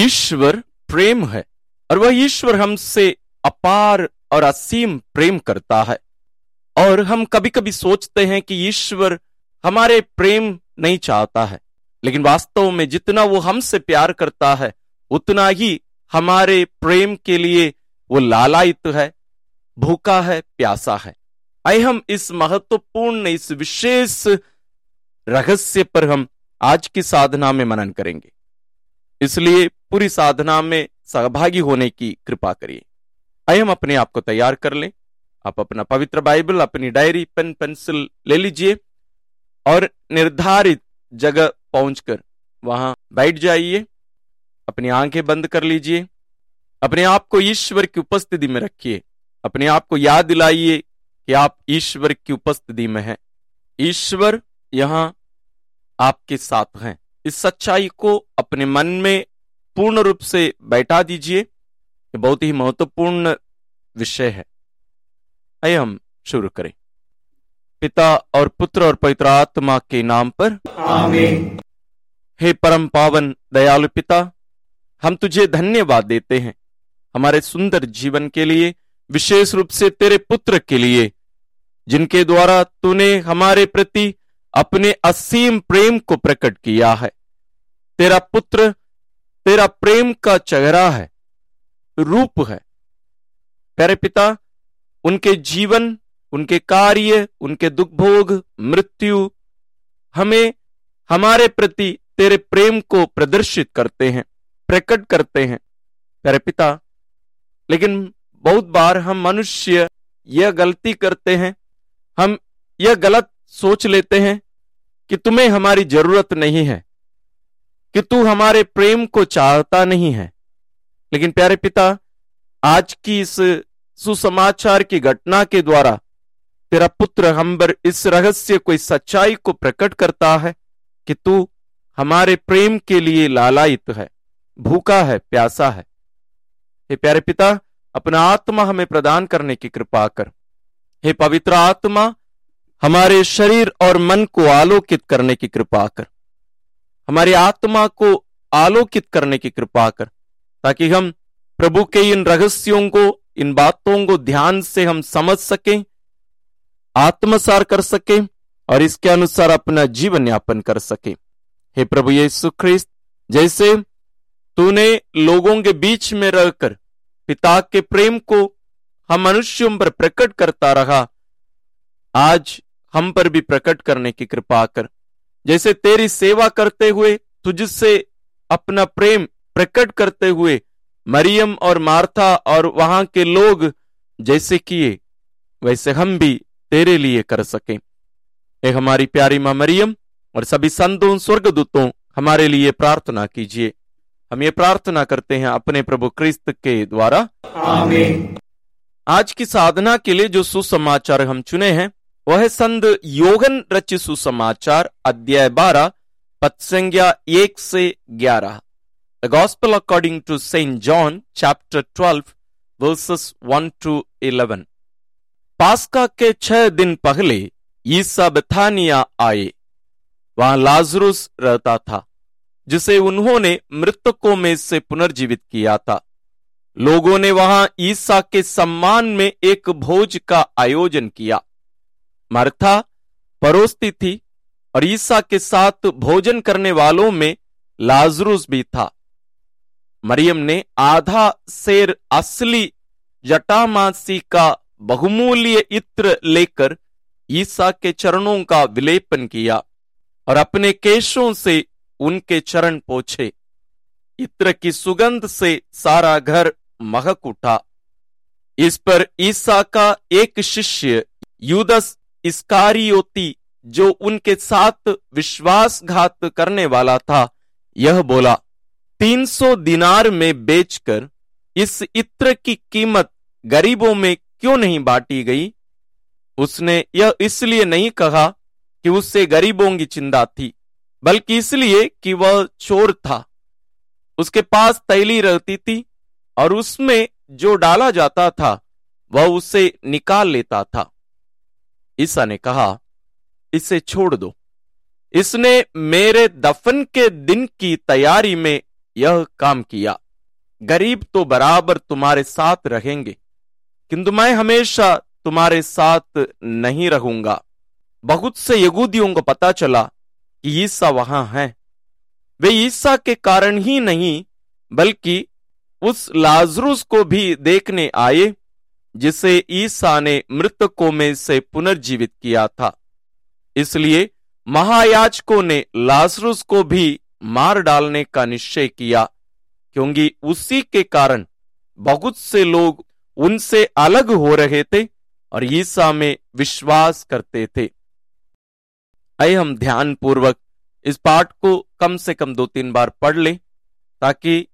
ईश्वर प्रेम है, और वह ईश्वर हमसे अपार और असीम प्रेम करता है। और हम कभी कभी सोचते हैं कि ईश्वर हमारे प्रेम नहीं चाहता है, लेकिन वास्तव में जितना वो हमसे प्यार करता है, उतना ही हमारे प्रेम के लिए वो लालायित है, भूखा है, प्यासा है। आइए हम इस महत्वपूर्ण, इस विशेष रहस्य पर हम आज की साधना में मनन करेंगे। इसलिए पूरी साधना में सहभागी होने की कृपा करिए। आइए हम अपने आप को तैयार कर लें। आप अपना पवित्र बाइबल, अपनी डायरी, पेन, पेंसिल ले लीजिए और निर्धारित जगह पहुंचकर वहाँ बैठ जाइए। अपनी आँखें बंद कर लीजिए। अपने आप को ईश्वर की उपस्थिति में रखिए। अपने आप को याद दिलाइए कि आप ईश्वर की उपस्थिति में हैं। ईश्वर यहाँ आपके साथ हैं। इस सच्चाई को अपने मन में पूर्ण रूप से बैठा दीजिए। ये बहुत ही महत्वपूर्ण विषय है। आइए हम शुरू करें। पिता और पुत्र और पवित्र आत्मा के नाम पर। आमीन। हे परम पावन दयालु पिता हम तुझे धन्यवाद देते हैं हमारे सुंदर जीवन के लिए विशेष रूप से तेरे पुत्र के लिए जिनके द्वारा तूने हमारे प्रति अपने असीम प्रेम को प्रकट किया है। तेरा पुत्र तेरा प्रेम का चेहरा है, रूप है। प्यारे पिता, उनके जीवन, उनके कार्य, उनके दुख भोग मृत्यु, हमें, हमारे प्रति तेरे प्रेम को प्रदर्शित करते हैं, प्रकट करते हैं। प्यारे पिता, लेकिन बहुत बार हम मनुष्य यह गलती करते हैं, हम यह गलत सोच लेते हैं कि तुम्हें हमारी ज़रूरत नहीं है। कि तू हमारे प्रेम को चाहता नहीं है। लेकिन प्यारे पिता, आज की इस सुसमाचार की घटना के द्वारा तेरा पुत्र हम पर इस रहस्य को, इस सच्चाई को प्रकट करता है कि तू हमारे प्रेम के लिए लालायित है, भूखा है, प्यासा है। हे प्यारे पिता, अपना आत्मा हमें प्रदान करने की कृपा कर। हे पवित्र आत्मा, हमारे शरीर और मन को आलोकित करने की कृपा कर। हमारी आत्मा को आलोकित करने की कृपा कर, ताकि हम प्रभु के इन रहस्यों को, इन बातों को ध्यान से हम समझ सकें, आत्मसार कर सकें, और इसके अनुसार अपना जीवन यापन कर सकें। हे प्रभु यीशु ख्रिस्त, जैसे तूने लोगों के बीच में रहकर पिता के प्रेम को हम मनुष्यों पर प्रकट करता रहा, आज हम पर भी प्रकट करने की कृपा कर। जैसे तेरी सेवा करते हुए तुझसे अपना प्रेम प्रकट करते हुए मरियम और मार्था और वहाँ के लोग जैसे किए वैसे हम भी तेरे लिए कर सकें। हमारी प्यारी माँ मरियम और सभी संतों स्वर्गदूतों हमारे लिए प्रार्थना कीजिए। हम ये प्रार्थना करते हैं अपने प्रभु क्रिस्त के द्वारा। आमीन। आज की साधना के लिए जो सुसमाचार हम चुने हैं वह संत योगन रचित सुसमाचार, अध्याय बारह पद संज्ञा एक से ग्यारह। The gospel according to Saint John chapter twelve verses one two eleven पास्का के छह दिन पहले ईसा बथानिया आए। वहाँ लाजरुस रहता था, जिसे उन्होंने मृतकों में से पुनर्जीवित किया था। लोगों ने वहाँ ईसा के सम्मान में एक भोज का आयोजन किया। मर्था, परोसती थी और ईसा के साथ भोजन करने वालों में लाजरुस भी था। मरियम ने आधा शेर असली जटामासी का बहुमूल्य इत्र लेकर ईसा के चरणों का विलेपन किया और अपने केशों से उनके चरण पोछे। इत्र की सुगंध से सारा घर महक उठा। इस पर ईसा का एक शिष्य, यूदस इसकारियोती जो उनके साथ विश्वासघात करने वाला था, यह बोला, तीन सौ दिनार में बेचकर इस इत्र की कीमत गरीबों में क्यों नहीं बांटी गई? उसने यह इसलिए नहीं कहा कि उससे गरीबों की चिंता थी, बल्कि इसलिए कि वह चोर था। उसके पास तैली रहती थी और उसमें जो डाला जाता था, वह उसे निकाल लेता था। ईसा ने कहा, इसे छोड़ दो। इसने मेरे दफन के दिन की तैयारी में यह काम किया। गरीब तो बराबर तुम्हारे साथ रहेंगे, किंतु मैं हमेशा तुम्हारे साथ नहीं रहूँगा। बहुत से यहूदियों को पता चला कि ईसा वहाँ है। वे ईसा के कारण ही नहीं, बल्कि उस लाजरूस को भी देखने आए। जिसे ईसा ने मृतकों में से पुनर्जीवित किया था। इसलिए महायाजकों ने लाजरूस को भी मार डालने का निश्चय किया, क्योंकि उसी के कारण बहुत से लोग उनसे अलग हो रहे थे और ईसा में विश्वास करते थे। आइए हम ध्यान पूर्वक इस पाठ को कम से कम दो तीन बार पढ़ लें, ताकि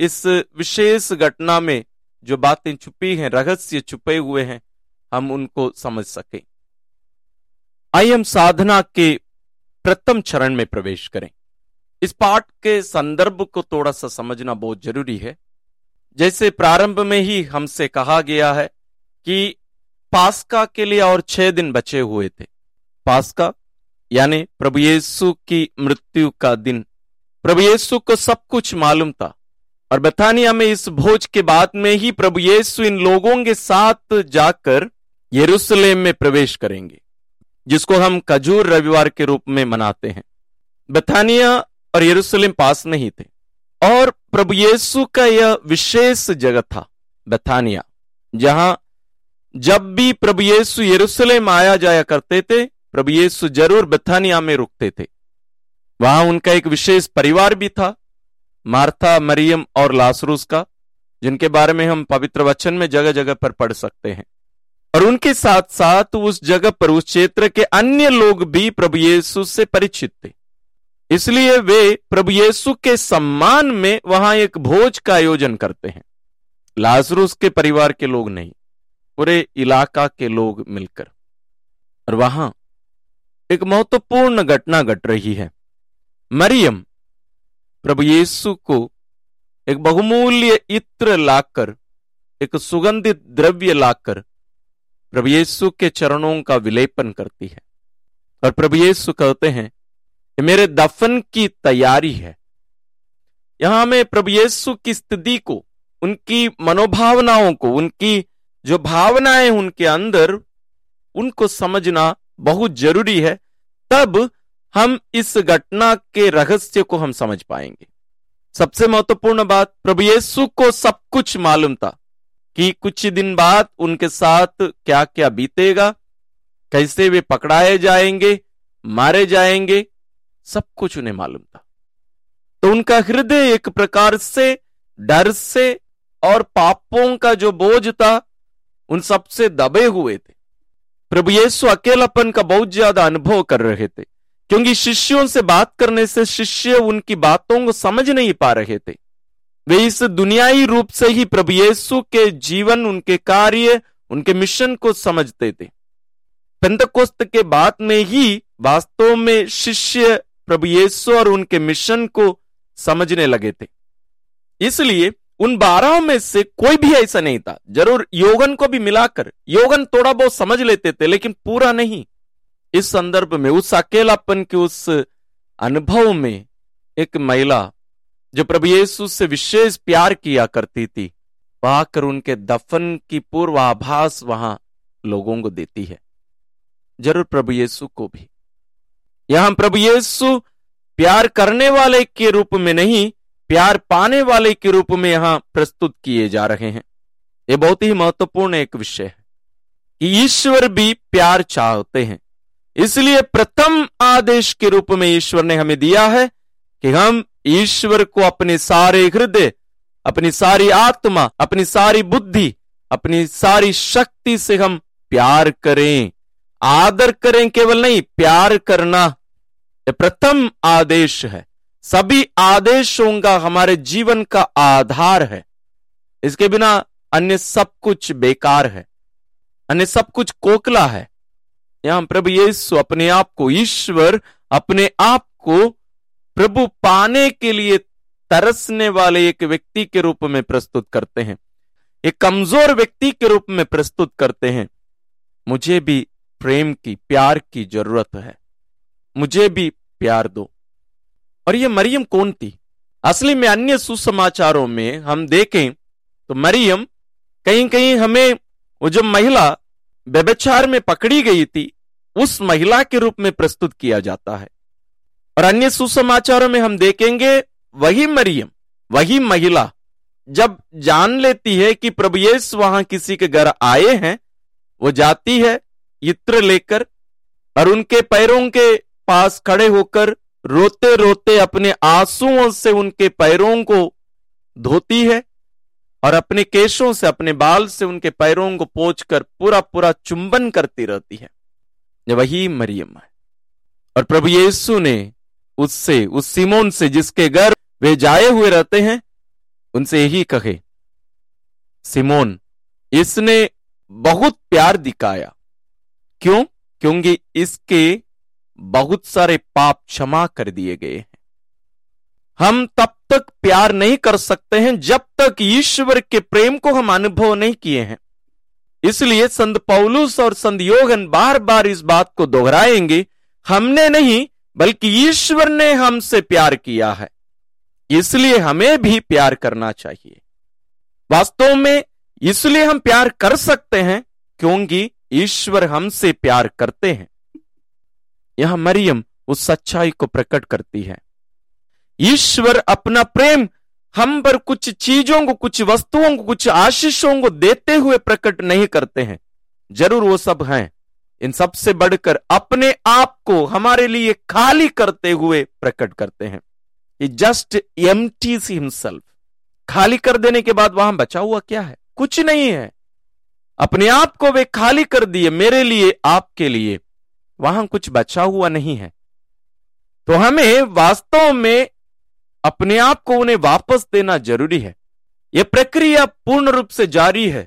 इस विशेष घटना में जो बातें छुपी हैं, रहस्य छुपे हुए हैं, हम उनको समझ सकें। आइए हम साधना के प्रथम चरण में प्रवेश करें। इस पाठ के संदर्भ को थोड़ा सा समझना बहुत ज़रूरी है। जैसे प्रारंभ में ही हमसे कहा गया है कि पास्का के लिए और छह दिन बचे हुए थे। पास्का, यानी प्रभु येसु की मृत्यु का दिन। प्रभु येसु को सब कुछ मालूम था। और बथानिया में इस भोज के बाद में ही प्रभु येसु इन लोगों के साथ जाकर यरूशलेम में प्रवेश करेंगे, जिसको हम खजूर रविवार के रूप में मनाते हैं। बथानिया और यरूशलेम पास नहीं थे, और प्रभु येसु का यह विशेष जगह था बथानिया जहाँ जब भी प्रभु येसु यरूशलेम आया जाया करते थे, प्रभु येसु ज़रूर बथानिया में रुकते थे। वहाँ उनका एक विशेष परिवार भी था मार्था, मरियम और लासरूस का, जिनके बारे में हम पवित्र वचन में जगह जगह पर पढ़ सकते हैं। और उनके साथ साथ उस जगह पर, उस क्षेत्र के अन्य लोग भी प्रभु येसु से परिचित थे। इसलिए वे प्रभु येसु के सम्मान में वहाँ एक भोज का आयोजन करते हैं। लाजरूस के परिवार के लोग नहीं, पूरे इलाका के लोग मिलकर। और वहाँ एक महत्वपूर्ण घटना घट गट रही है। मरियम प्रभु येसु को एक बहुमूल्य इत्र लाकर, एक सुगंधित द्रव्य लाकर प्रभु येसु के चरणों का विलेपन करती है। और प्रभु येसु कहते हैं मेरे दफन की तैयारी है। यहाँ में प्रभु येसु की स्थिति को, उनकी मनोभावनाओं को, उनकी जो भावनाएँ उनके अंदर, उनको समझना बहुत ज़रूरी है। तब हम इस घटना के रहस्य को हम समझ पाएँगे। सबसे महत्वपूर्ण बात, प्रभु येसु को सब कुछ मालूम था कि कुछ दिन बाद उनके साथ क्या क्या बीतेगा, कैसे वे पकड़ाए जाएँगे, मारे जाएँगे, सब कुछ उन्हें मालूम था। तो उनका हृदय एक प्रकार से, डर से और पापों का जो बोझ था, उन सबसे दबे हुए थे। प्रभु यीशु अकेलापन का बहुत ज़्यादा अनुभव कर रहे थे। क्योंकि शिष्यों से बात करने से शिष्य उनकी बातों को समझ नहीं पा रहे थे। वे इस दुनियाई रूप से ही प्रभु यीशु के जीवन, उनके कार्य, उनके मिशन को समझते थे। पेंतकोस्त के बाद में ही वास्तव में शिष्य प्रभु येसु और उनके मिशन को समझने लगे थे। इसलिए उन बारह में से कोई भी ऐसा नहीं था। ज़रूर योगन को भी मिलाकर, योगन थोड़ा बहुत समझ लेते थे, लेकिन पूरा नहीं। इस संदर्भ में, उस अकेलापन के उस अनुभव में एक महिला, जो प्रभु यीशु से विशेष प्यार किया करती थी वह आकर उनके दफन की पूर्वाभास वहाँ लोगों को देती है। ज़रूर प्रभु यीशु को भी। यहाँ प्रभु यीशु प्यार करने वाले के रूप में नहीं, प्यार पाने वाले के रूप में यहाँ प्रस्तुत किए जा रहे हैं। यह बहुत ही महत्वपूर्ण एक विषय है कि ईश्वर भी प्यार चाहते हैं। इसलिए प्रथम आदेश के रूप में ईश्वर ने हमें दिया है कि हम ईश्वर को अपने सारे हृदय, अपनी सारी आत्मा, अपनी सारी बुद्धि, अपनी सारी शक्ति से हम प्यार करें। आदर करें केवल नहीं, प्यार करना। यह प्रथम आदेश है। सभी आदेशों का हमारे जीवन का आधार है। इसके बिना अन्य सब कुछ बेकार है। अन्य सब कुछ कोकला है। यहाँ प्रभु यीशु अपने आप को, ईश्वर अपने आप को प्रभु पाने के लिए तरसने वाले एक व्यक्ति के रूप में प्रस्तुत करते हैं। एक कमज़ोर व्यक्ति के रूप में प्रस्तुत करते हैं। मुझे भी प्रेम की, प्यार की ज़रूरत है। मुझे भी प्यार दो। और ये मरियम कौन थी? असली में अन्य सुसमाचारों में हम देखें तो मरियम कहीं कहीं हमें वो जो महिला व्यभिचार में पकड़ी गई थी, उस महिला के रूप में प्रस्तुत किया जाता है। और अन्य सुसमाचारों में हम देखेंगे, वही मरियम, वही महिला, जब जान लेती है कि प्रभु यीशु वहाँ किसी के घर आए हैं, वो जाती है इत्र लेकर और उनके पैरों के पास खड़े होकर रोते रोते अपने आंसुओं से उनके पैरों को धोती है। और अपने केशों से, अपने बाल से उनके पैरों को पोंछकर पूरा पूरा चुंबन करती रहती है। वही मरियम है और प्रभु यीशु ने उससे, उस सिमोन से जिसके घर वे जाए हुए रहते हैं, उनसे यही कहे, सिमोन, इसने बहुत प्यार दिखाया। क्यों? क्योंकि इसके बहुत सारे पाप क्षमा कर दिए गए हैं। हम तब तक प्यार नहीं कर सकते हैं जब तक ईश्वर के प्रेम को हम अनुभव नहीं किए हैं। इसलिए संत पौलुस और संत योगन बार बार इस बात को दोहराएँगे, हमने नहीं, बल्कि ईश्वर ने हमसे प्यार किया है। इसलिए हमें भी प्यार करना चाहिए। वास्तव में इसलिए हम प्यार कर सकते हैं, क्योंकि ईश्वर हमसे प्यार करते हैं। यह मरियम उस सच्चाई को प्रकट करती है। ईश्वर अपना प्रेम हम पर कुछ चीज़ों को, कुछ वस्तुओं को, कुछ आशीषों को देते हुए प्रकट नहीं करते हैं। ज़रूर वो सब हैं। इन सबसे बढ़कर अपने आप को हमारे लिए खाली करते हुए प्रकट करते हैं। जस्ट एम्प्टीज हिमसेल्फ खाली कर देने के बाद वहाँ बचा हुआ क्या है? कुछ नहीं है। अपने आप को वे खाली कर दिए मेरे लिए, आपके लिए। वहाँ कुछ बचा हुआ नहीं है। तो हमें वास्तव में अपने आप को उन्हें वापस देना ज़रूरी है। यह प्रक्रिया पूर्ण रूप से जारी है।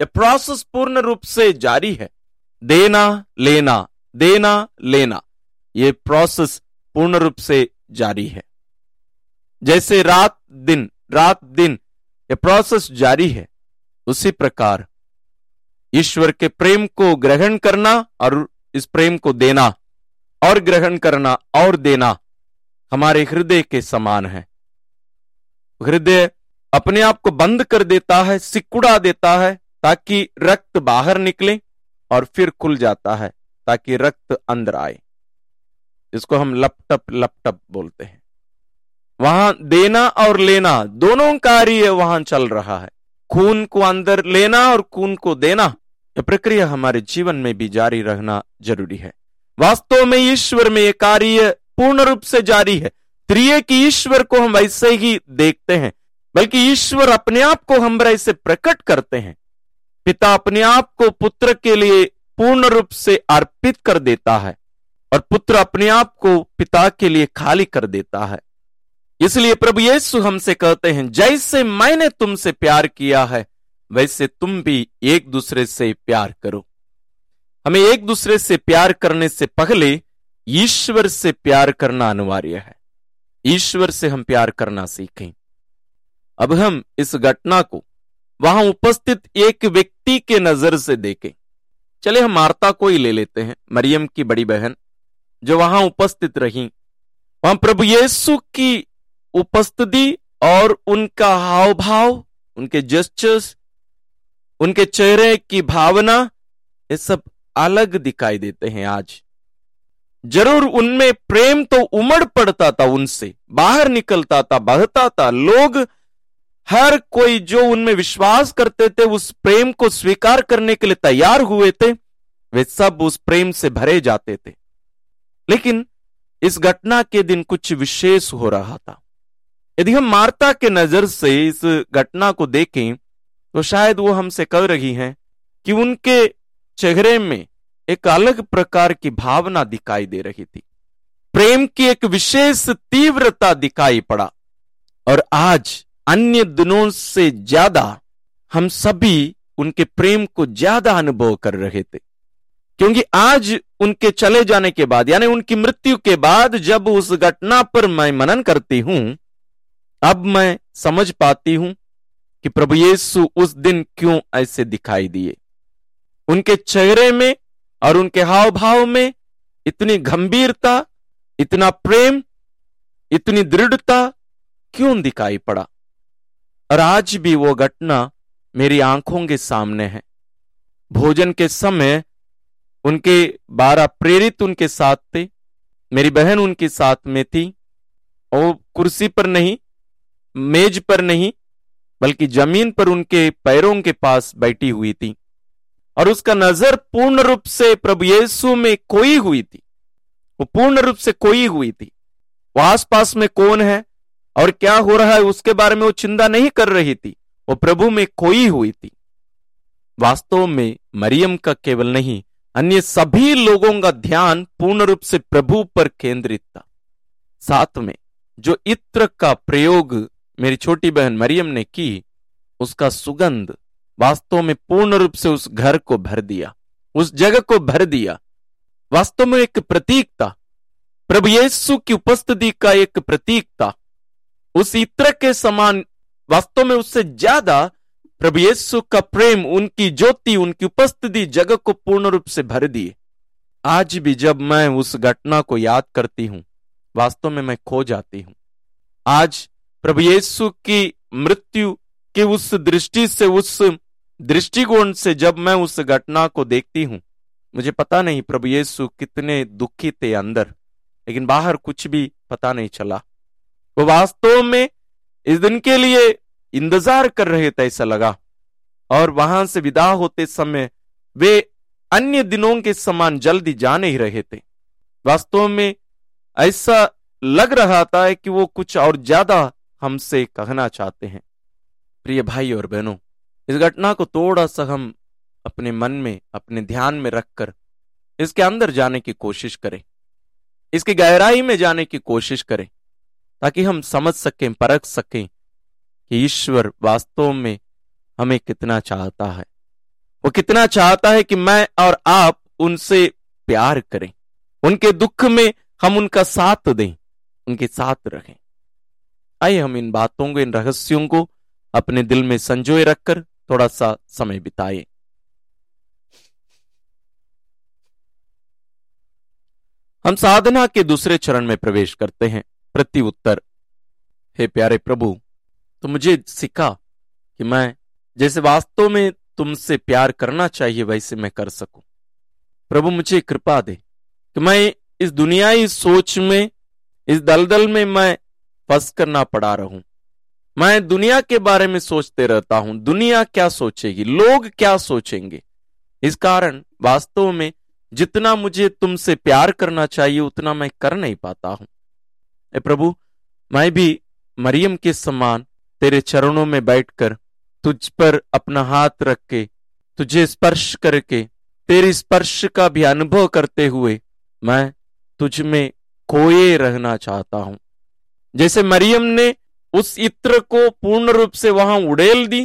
यह प्रोसेस पूर्ण रूप से जारी है। देना, लेना देना, लेना। यह प्रोसेस पूर्ण रूप से जारी है। जैसे रात दिन रात दिन यह प्रोसेस जारी है। उसी प्रकार ईश्वर के प्रेम को ग्रहण करना और इस प्रेम को देना और ग्रहण करना और देना। हमारे हृदय के समान है। हृदय अपने आप को बंद कर देता है, सिकुड़ा देता है, ताकि रक्त बाहर निकले और फिर खुल जाता है, ताकि रक्त अंदर आए। इसको हम लपटप लपटप बोलते हैं। वहाँ देना और लेना दोनों कार्य वहाँ चल रहा है। खून को अंदर लेना और खून को देना, यह प्रक्रिया हमारे जीवन में भी जारी रहना ज़रूरी है। वास्तव में ईश्वर में यह कार्य पूर्ण रूप से जारी है। त्रिय की ईश्वर को हम वैसे ही देखते हैं, बल्कि ईश्वर अपने आप को हम ऐसे प्रकट करते हैं। पिता अपने आप को पुत्र के लिए पूर्ण रूप से अर्पित कर देता है, और पुत्र अपने आप को पिता के लिए खाली कर देता है। इसलिए प्रभु यीशु हमसे कहते हैं, जैसे मैंने तुमसे प्यार किया है, वैसे तुम भी एक दूसरे से प्यार करो। हमें एक दूसरे से प्यार करने से पहले ईश्वर से प्यार करना अनिवार्य है। ईश्वर से हम प्यार करना सीखें। अब हम इस घटना को वहाँ उपस्थित एक व्यक्ति के नज़र से देखें। चले हम मार्ता को ही ले लेते हैं, मरियम की बड़ी बहन, जो वहाँ उपस्थित रही। वहाँ प्रभु येसु की उपस्थिति और उनका हाव भाव उनके जेस्चर्स उनके चेहरे की भावना, ये सब अलग दिखाई देते हैं आज। ज़रूर उनमें प्रेम तो उमड़ पड़ता था उनसे, बाहर निकलता था, बहता था। लोग, हर कोई जो उनमें विश्वास करते थे, उस प्रेम को स्वीकार करने के लिए तैयार हुए थे, वे सब उस प्रेम से भरे जाते थे। लेकिन इस घटना के दिन कुछ विशेष हो रहा था। यदि हम मार्ता के नज़र से इस घटना को देखें तो शायद वो हमसे कह रही हैं कि उनके चेहरे में एक अलग प्रकार की भावना दिखाई दे रही थी। प्रेम की एक विशेष तीव्रता दिखाई पड़ा। और आज, अन्य दिनों से ज़्यादा, हम सभी उनके प्रेम को ज़्यादा अनुभव कर रहे थे। क्योंकि आज उनके चले जाने के बाद, यानी उनकी मृत्यु के बाद, जब उस घटना पर मैं मनन करती हूँ, अब मैं समझ पाती हूँ कि प्रभु यीशु उस दिन क्यों ऐसे दिखाई दिए। उनके चेहरे में और उनके हाव भाव में इतनी गंभीरता, इतना प्रेम, इतनी दृढ़ता क्यों दिखाई पड़ा? और आज भी वो घटना मेरी आँखों के सामने है। भोजन के समय उनके बारह प्रेरित उनके साथ थे, मेरी बहन उनके साथ में थी और कुर्सी पर नहीं, मेज पर नहीं, बल्कि ज़मीन पर उनके पैरों के पास बैठी हुई थी। और उसका नज़र पूर्ण रूप से प्रभु यीशु में कोई हुई थी। वो पूर्ण रूप से कोई हुई थी। वो आसपास में कौन है और क्या हो रहा है उसके बारे में वो चिंता नहीं कर रही थी। वो प्रभु में कोई हुई थी। वास्तव में मरियम का केवल नहीं, अन्य सभी लोगों का ध्यान पूर्ण रूप से प्रभु पर केंद्रित था। साथ में जो इत्र का प्रयोग मेरी छोटी बहन मरियम ने की, उसका सुगंध वास्तव में पूर्ण रूप से उस घर को भर दिया, उस जगह को भर दिया। वास्तव में एक प्रतीक था। प्रभु यीशु की उपस्थिति का एक प्रतीक था। उस इत्र के समान, वास्तव में उससे ज़्यादा प्रभु यीशु का प्रेम, उनकी ज्योति, उनकी उपस्थिति जगह को पूर्ण रूप से भर दिए। आज भी जब मैं उस घटना को याद करती हूँ, वास्तव में मैं खो जाती हूँ। आज प्रभु यीशु की मृत्यु की उस दृष्टि से, उस दृष्टिकोण से जब मैं उस घटना को देखती हूँ, मुझे पता नहीं प्रभु यीशु कितने दुखी थे अंदर, लेकिन बाहर कुछ भी पता नहीं चला। वो वास्तव में इस दिन के लिए इंतज़ार कर रहे थे ऐसा लगा, और वहाँ से विदा होते समय वे अन्य दिनों के समान जल्दी जा नहीं रहे थे। वास्तव में ऐसा लग रहा था कि वो कुछ और ज़्यादा हमसे कहना चाहते हैं। प्रिय भाई और बहनों इस घटना को थोड़ा सा हम अपने मन में, अपने ध्यान में रखकर इसके अंदर जाने की कोशिश करें। इसकी गहराई में जाने की कोशिश करें, ताकि हम समझ सकें, परख सकें कि ईश्वर वास्तव में हमें कितना चाहता है। वो कितना चाहता है कि मैं और आप उनसे प्यार करें, उनके दुख में हम उनका साथ दें, उनके साथ रहें। आइए हम इन बातों को, इन रहस्यों को अपने दिल में संजोए रखकर थोड़ा सा समय बिताए। हम साधना के दूसरे चरण में प्रवेश करते हैं प्रति उत्तर हे प्यारे प्रभु तो मुझे सिखा कि मैं जैसे वास्तव में तुमसे प्यार करना चाहिए, वैसे मैं कर सकूँ। प्रभु, मुझे कृपा दे कि मैं इस दुनियाई सोच में, इस दलदल में मैं फंस करना पड़ा रहूँ। मैं दुनिया के बारे में सोचते रहता हूँ। दुनिया क्या सोचेगी? लोग क्या सोचेंगे? इस कारण वास्तव में जितना मुझे तुमसे प्यार करना चाहिए, उतना मैं कर नहीं पाता हूँ। ए प्रभु, मैं भी मरियम के समान तेरे चरणों में बैठकर तुझ पर अपना हाथ रख के, तुझे स्पर्श करके, तेरे स्पर्श का भी अनुभव करते हुए मैं तुझ में खोए रहना चाहता हूँ। जैसे मरियम ने उस इत्र को पूर्ण रूप से वहाँ उड़ेल दी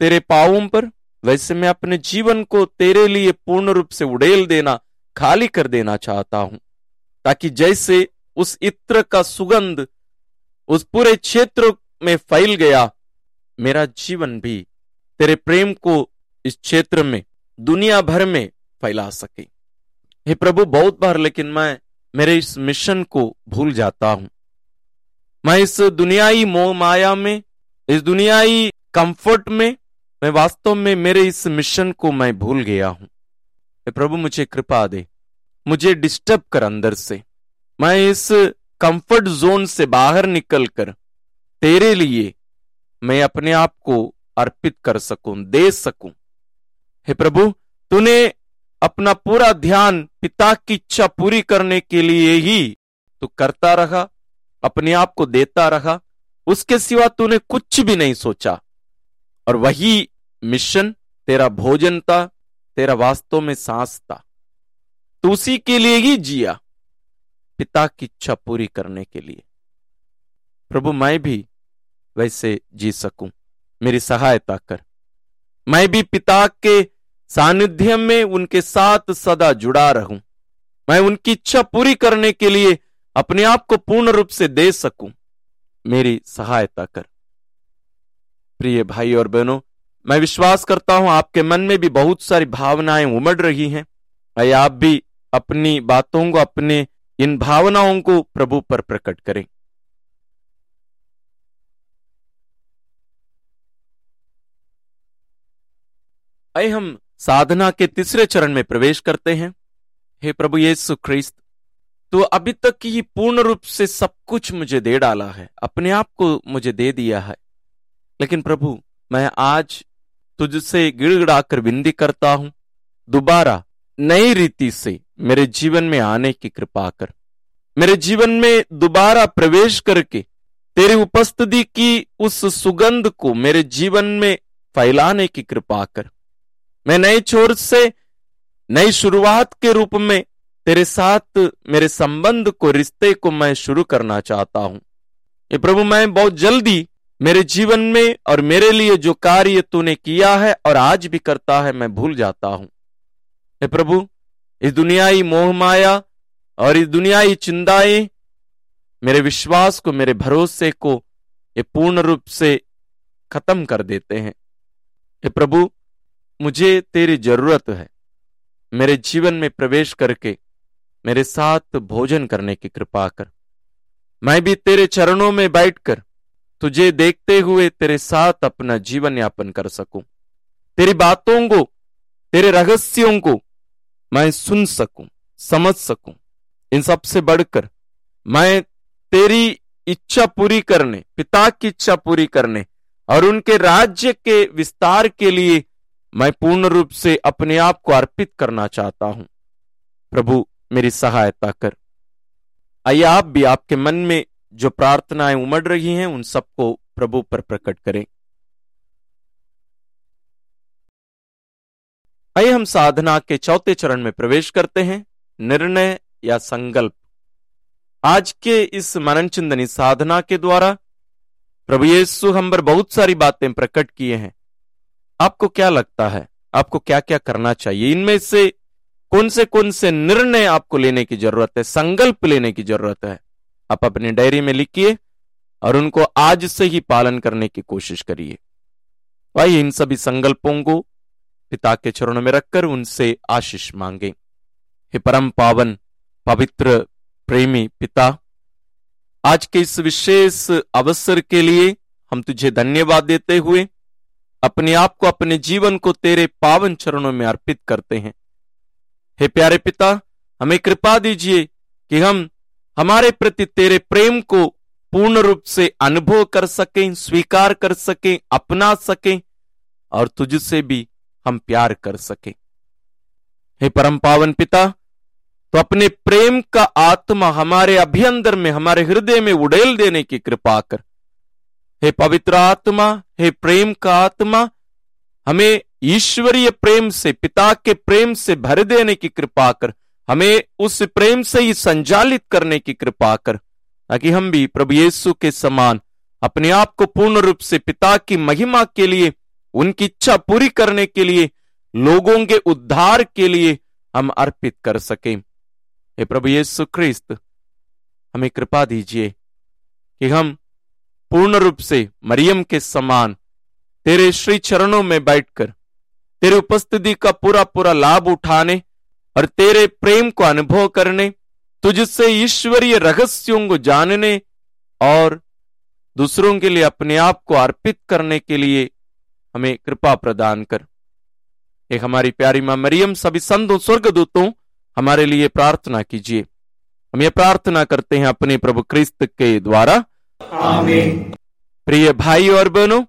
तेरे पावों पर। वैसे मैं अपने जीवन को तेरे लिए पूर्ण रूप से उड़ेल देना, खाली कर देना चाहता हूँ, ताकि जैसे उस इत्र का सुगंध उस पूरे क्षेत्र में फैल गया, मेरा जीवन भी तेरे प्रेम को इस क्षेत्र में, दुनिया भर में फैला सके। हे प्रभु, बहुत बार लेकिन मैं मेरे इस मिशन को भूल जाता हूँ। मैं इस दुनियाई मोह माया में, इस दुनियाई कंफर्ट में, मैं वास्तव में मेरे इस मिशन को मैं भूल गया हूँ। प्रभु, मुझे कृपा दे। मुझे डिस्टर्ब कर अंदर से। मैं इस कंफर्ट जोन से बाहर निकलकर तेरे लिए मैं अपने आप को अर्पित कर सकूँ, दे सकूँ। हे प्रभु, तूने अपना पूरा ध्यान पिता की इच्छा पूरी करने के लिए ही तू करता रहा। अपने आप को देता रहा, उसके सिवा तूने कुछ भी नहीं सोचा। और वही मिशन तेरा भोजन था, तेरा वास्तव में सांस था। तो उसी के लिए ही जिया, पिता की इच्छा पूरी करने के लिए। प्रभु, मैं भी वैसे जी सकूँ, मेरी सहायता कर। मैं भी पिता के सानिध्य में उनके साथ सदा जुड़ा रहूँ। मैं उनकी इच्छा पूरी करने के लिए अपने आप को पूर्ण रूप से दे सकूँ, मेरी सहायता कर। प्रिय भाई और बहनों, मैं विश्वास करता हूँ आपके मन में भी बहुत सारी भावनाएँ उमड़ रही हैं। भाई आप भी अपनी बातों को, अपने इन भावनाओं को प्रभु पर प्रकट करें। आई हम साधना के तीसरे चरण में प्रवेश करते हैं। हे प्रभु ये सुख्रिस्त तो अभी तक ही पूर्ण रूप से सब कुछ मुझे दे डाला है, अपने आप को मुझे दे दिया है। लेकिन प्रभु, मैं आज तुझसे गिड़गिड़ाकर विनती करता हूँ, दोबारा नई रीति से मेरे जीवन में आने की कृपा कर। मेरे जीवन में दोबारा प्रवेश करके तेरी उपस्थिति की उस सुगंध को मेरे जीवन में फैलाने की कृपा कर। मैं नए छोर से नई शुरुआत के रूप में तेरे साथ मेरे संबंध को, रिश्ते को मैं शुरू करना चाहता हूँ। ये प्रभु, मैं बहुत जल्दी मेरे जीवन में और मेरे लिए जो कार्य तूने किया है और आज भी करता है, मैं भूल जाता हूँ। हे प्रभु, इस दुनियाई मोह माया और इस दुनियाई चिंताएँ मेरे विश्वास को, मेरे भरोसे को ये पूर्ण रूप से खत्म कर देते हैं। हे प्रभु, मुझे तेरी ज़रूरत है। मेरे जीवन में प्रवेश करके मेरे साथ भोजन करने की कृपा कर। मैं भी तेरे चरणों में बैठकर तुझे देखते हुए तेरे साथ अपना जीवन यापन कर सकूँ। तेरी बातों को, तेरे रहस्यों को मैं सुन सकूँ, समझ सकूँ। इन सबसे बढ़कर मैं तेरी इच्छा पूरी करने, पिता की इच्छा पूरी करने और उनके राज्य के विस्तार के लिए मैं पूर्ण रूप से अपने आप को अर्पित करना चाहता हूँ। प्रभु मेरी सहायता कर। आइए आप भी आपके मन में जो प्रार्थनाएँ उमड़ रही हैं, उन सबको प्रभु पर प्रकट करें। आइए हम साधना के चौथे चरण में प्रवेश करते हैं, निर्णय या संकल्प। आज के इस मनन चिंतनी साधना के द्वारा प्रभु यीशु हम पर बहुत सारी बातें प्रकट किए हैं। आपको क्या लगता है? आपको क्या क्या करना चाहिए? इनमें से कौन से कौन से निर्णय आपको लेने की ज़रूरत है, संकल्प लेने की ज़रूरत है, आप अपनी डायरी में लिखिए और उनको आज से ही पालन करने की कोशिश करिए। भाई इन सभी संकल्पों को पिता के चरणों में रखकर उनसे आशीष मांगे। हे परम पावन, पवित्र, प्रेमी पिता, आज के इस विशेष अवसर के लिए हम तुझे धन्यवाद देते हुए अपने आप को, अपने जीवन को तेरे पावन चरणों में अर्पित करते हैं। हे प्यारे पिता, हमें कृपा दीजिए कि हम हमारे प्रति तेरे प्रेम को पूर्ण रूप से अनुभव कर सकें, स्वीकार कर सकें, अपना सकें और तुझसे भी हम प्यार कर सकें। हे परम पावन पिता तो अपने प्रेम का आत्मा हमारे अभ्यंतर में, हमारे हृदय में उड़ेल देने की कृपा कर। हे पवित्र आत्मा, हे प्रेम का आत्मा, हमें ईश्वरीय प्रेम से, पिता के प्रेम से भर देने की कृपा कर, हमें उस प्रेम से ही संचालित करने की कृपा कर, ताकि हम भी प्रभु येसु के समान अपने आप को पूर्ण रूप से पिता की महिमा के लिए, उनकी इच्छा पूरी करने के लिए, लोगों के उद्धार के लिए हम अर्पित कर सकें। हे प्रभु यीशु ख्रिस्त हमें कृपा दीजिए कि हम पूर्ण रूप से मरियम के समान तेरे श्री चरणों में बैठकर तेरे उपस्थिति का पूरा पूरा लाभ उठाने और तेरे प्रेम को अनुभव करने तुझसे ईश्वरीय रहस्यों को जानने और दूसरों के लिए अपने आप को अर्पित करने के लिए हमें कृपा प्रदान कर। एक हमारी प्यारी माँ मरियम सभी संतों स्वर्गदूतों हमारे लिए प्रार्थना कीजिए। हम ये प्रार्थना करते हैं अपने प्रभु क्रिस्त के द्वारा। आमीन। प्रिय भाई और बहनों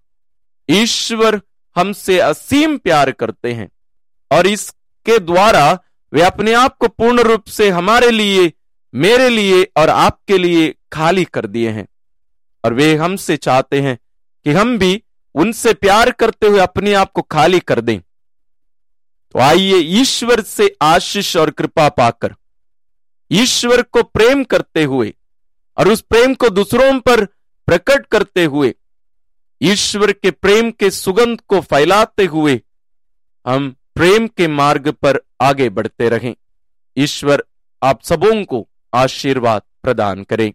ईश्वर हमसे असीम प्यार करते हैं और इसके द्वारा वे अपने आप को पूर्ण रूप से हमारे लिए, मेरे लिए और आपके लिए खाली कर दिए हैं। और वे हमसे चाहते हैं कि हम भी उनसे प्यार करते हुए अपने आप को खाली कर दें। तो आइए ईश्वर से आशीष और कृपा पाकर, ईश्वर को प्रेम करते हुए और उस प्रेम को दूसरों पर प्रकट करते हुए ईश्वर के प्रेम के सुगंध को फैलाते हुए हम प्रेम के मार्ग पर आगे बढ़ते रहें। ईश्वर आप सबों को आशीर्वाद प्रदान करें।